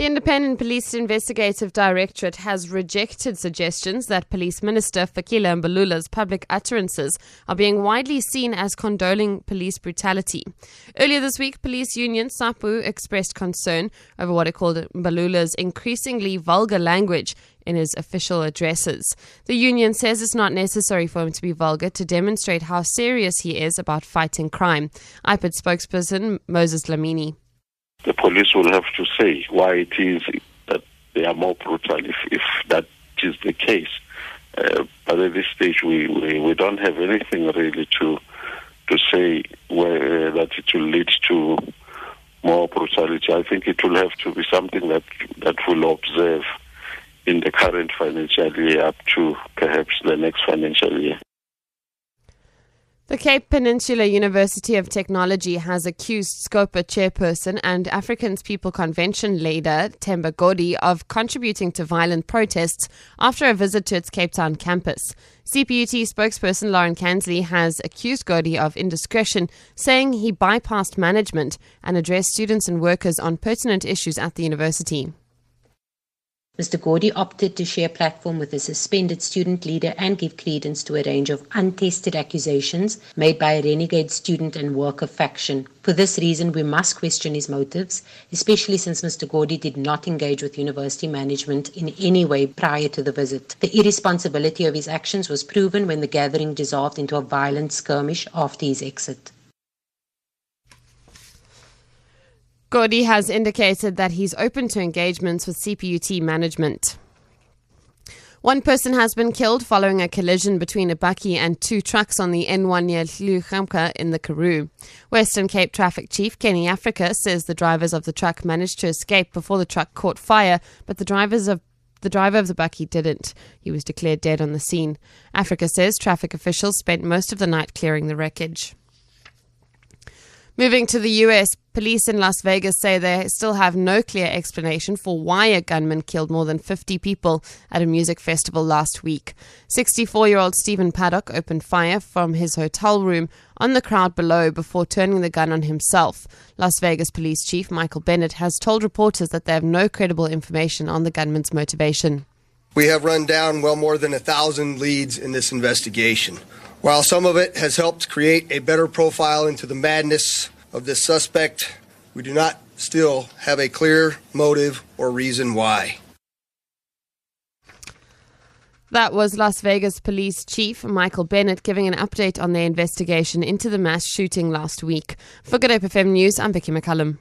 The Independent Police Investigative Directorate has rejected suggestions that Police Minister Fikile Mbalula's public utterances are being widely seen as condoling police brutality. Earlier this week, police union SAPU expressed concern over what it called Mbalula's increasingly vulgar language in his official addresses. The union says it's not necessary for him to be vulgar to demonstrate how serious he is about fighting crime. IPID spokesperson Moses Dlamini the police will have to say why it is that they are more brutal if, if that is the case. Uh, but at this stage, we, we, we, don't have anything really to to say where, uh, that it will lead to more brutality. I think it will have to be something that that will observe in the current financial year up to perhaps the next financial year. The Cape Peninsula University of Technology has accused SCOPA chairperson and African People's Convention leader Themba Godi of contributing to violent protests after a visit to its Cape Town campus. CPUT spokesperson Lauren Kansley has accused Godi of indiscretion, saying he bypassed management and addressed students and workers on pertinent issues at the university. Mr. Godi opted to share platform with a suspended student leader and give credence to a range of untested accusations made by a renegade student and worker faction. For this reason, we must question his motives, especially since Mr. Godi did not engage with university management in any way prior to the visit. The irresponsibility of his actions was proven when the gathering dissolved into a violent skirmish after his exit. Godi has indicated that he's open to engagements with CPUT management. One person has been killed following a collision between a bakkie and two trucks on the N1 near Leeu-Gamka in the Karoo. Western Cape Traffic Chief Kenny Africa says the drivers of the truck managed to escape before the truck caught fire, but the drivers of the driver of the bakkie didn't. He was declared dead on the scene. Africa says traffic officials spent most of the night clearing the wreckage. Moving to the US, police in Las Vegas say they still have no clear explanation for why a gunman killed more than 50 people at a music festival last week. 64 year old Stephen Paddock opened fire from his hotel room on the crowd below before turning the gun on himself. Las Vegas Police Chief Michael Bennett has told reporters that they have no credible information on the gunman's motivation. We have run down well more than a thousand leads in this investigation. While some of it has helped create a better profile into the madness of this suspect, we do not still have a clear motive or reason why. That was Las Vegas Police Chief Michael Bennett giving an update on their investigation into the mass shooting last week. For Good Hope FM News, I'm Vicky McCullum.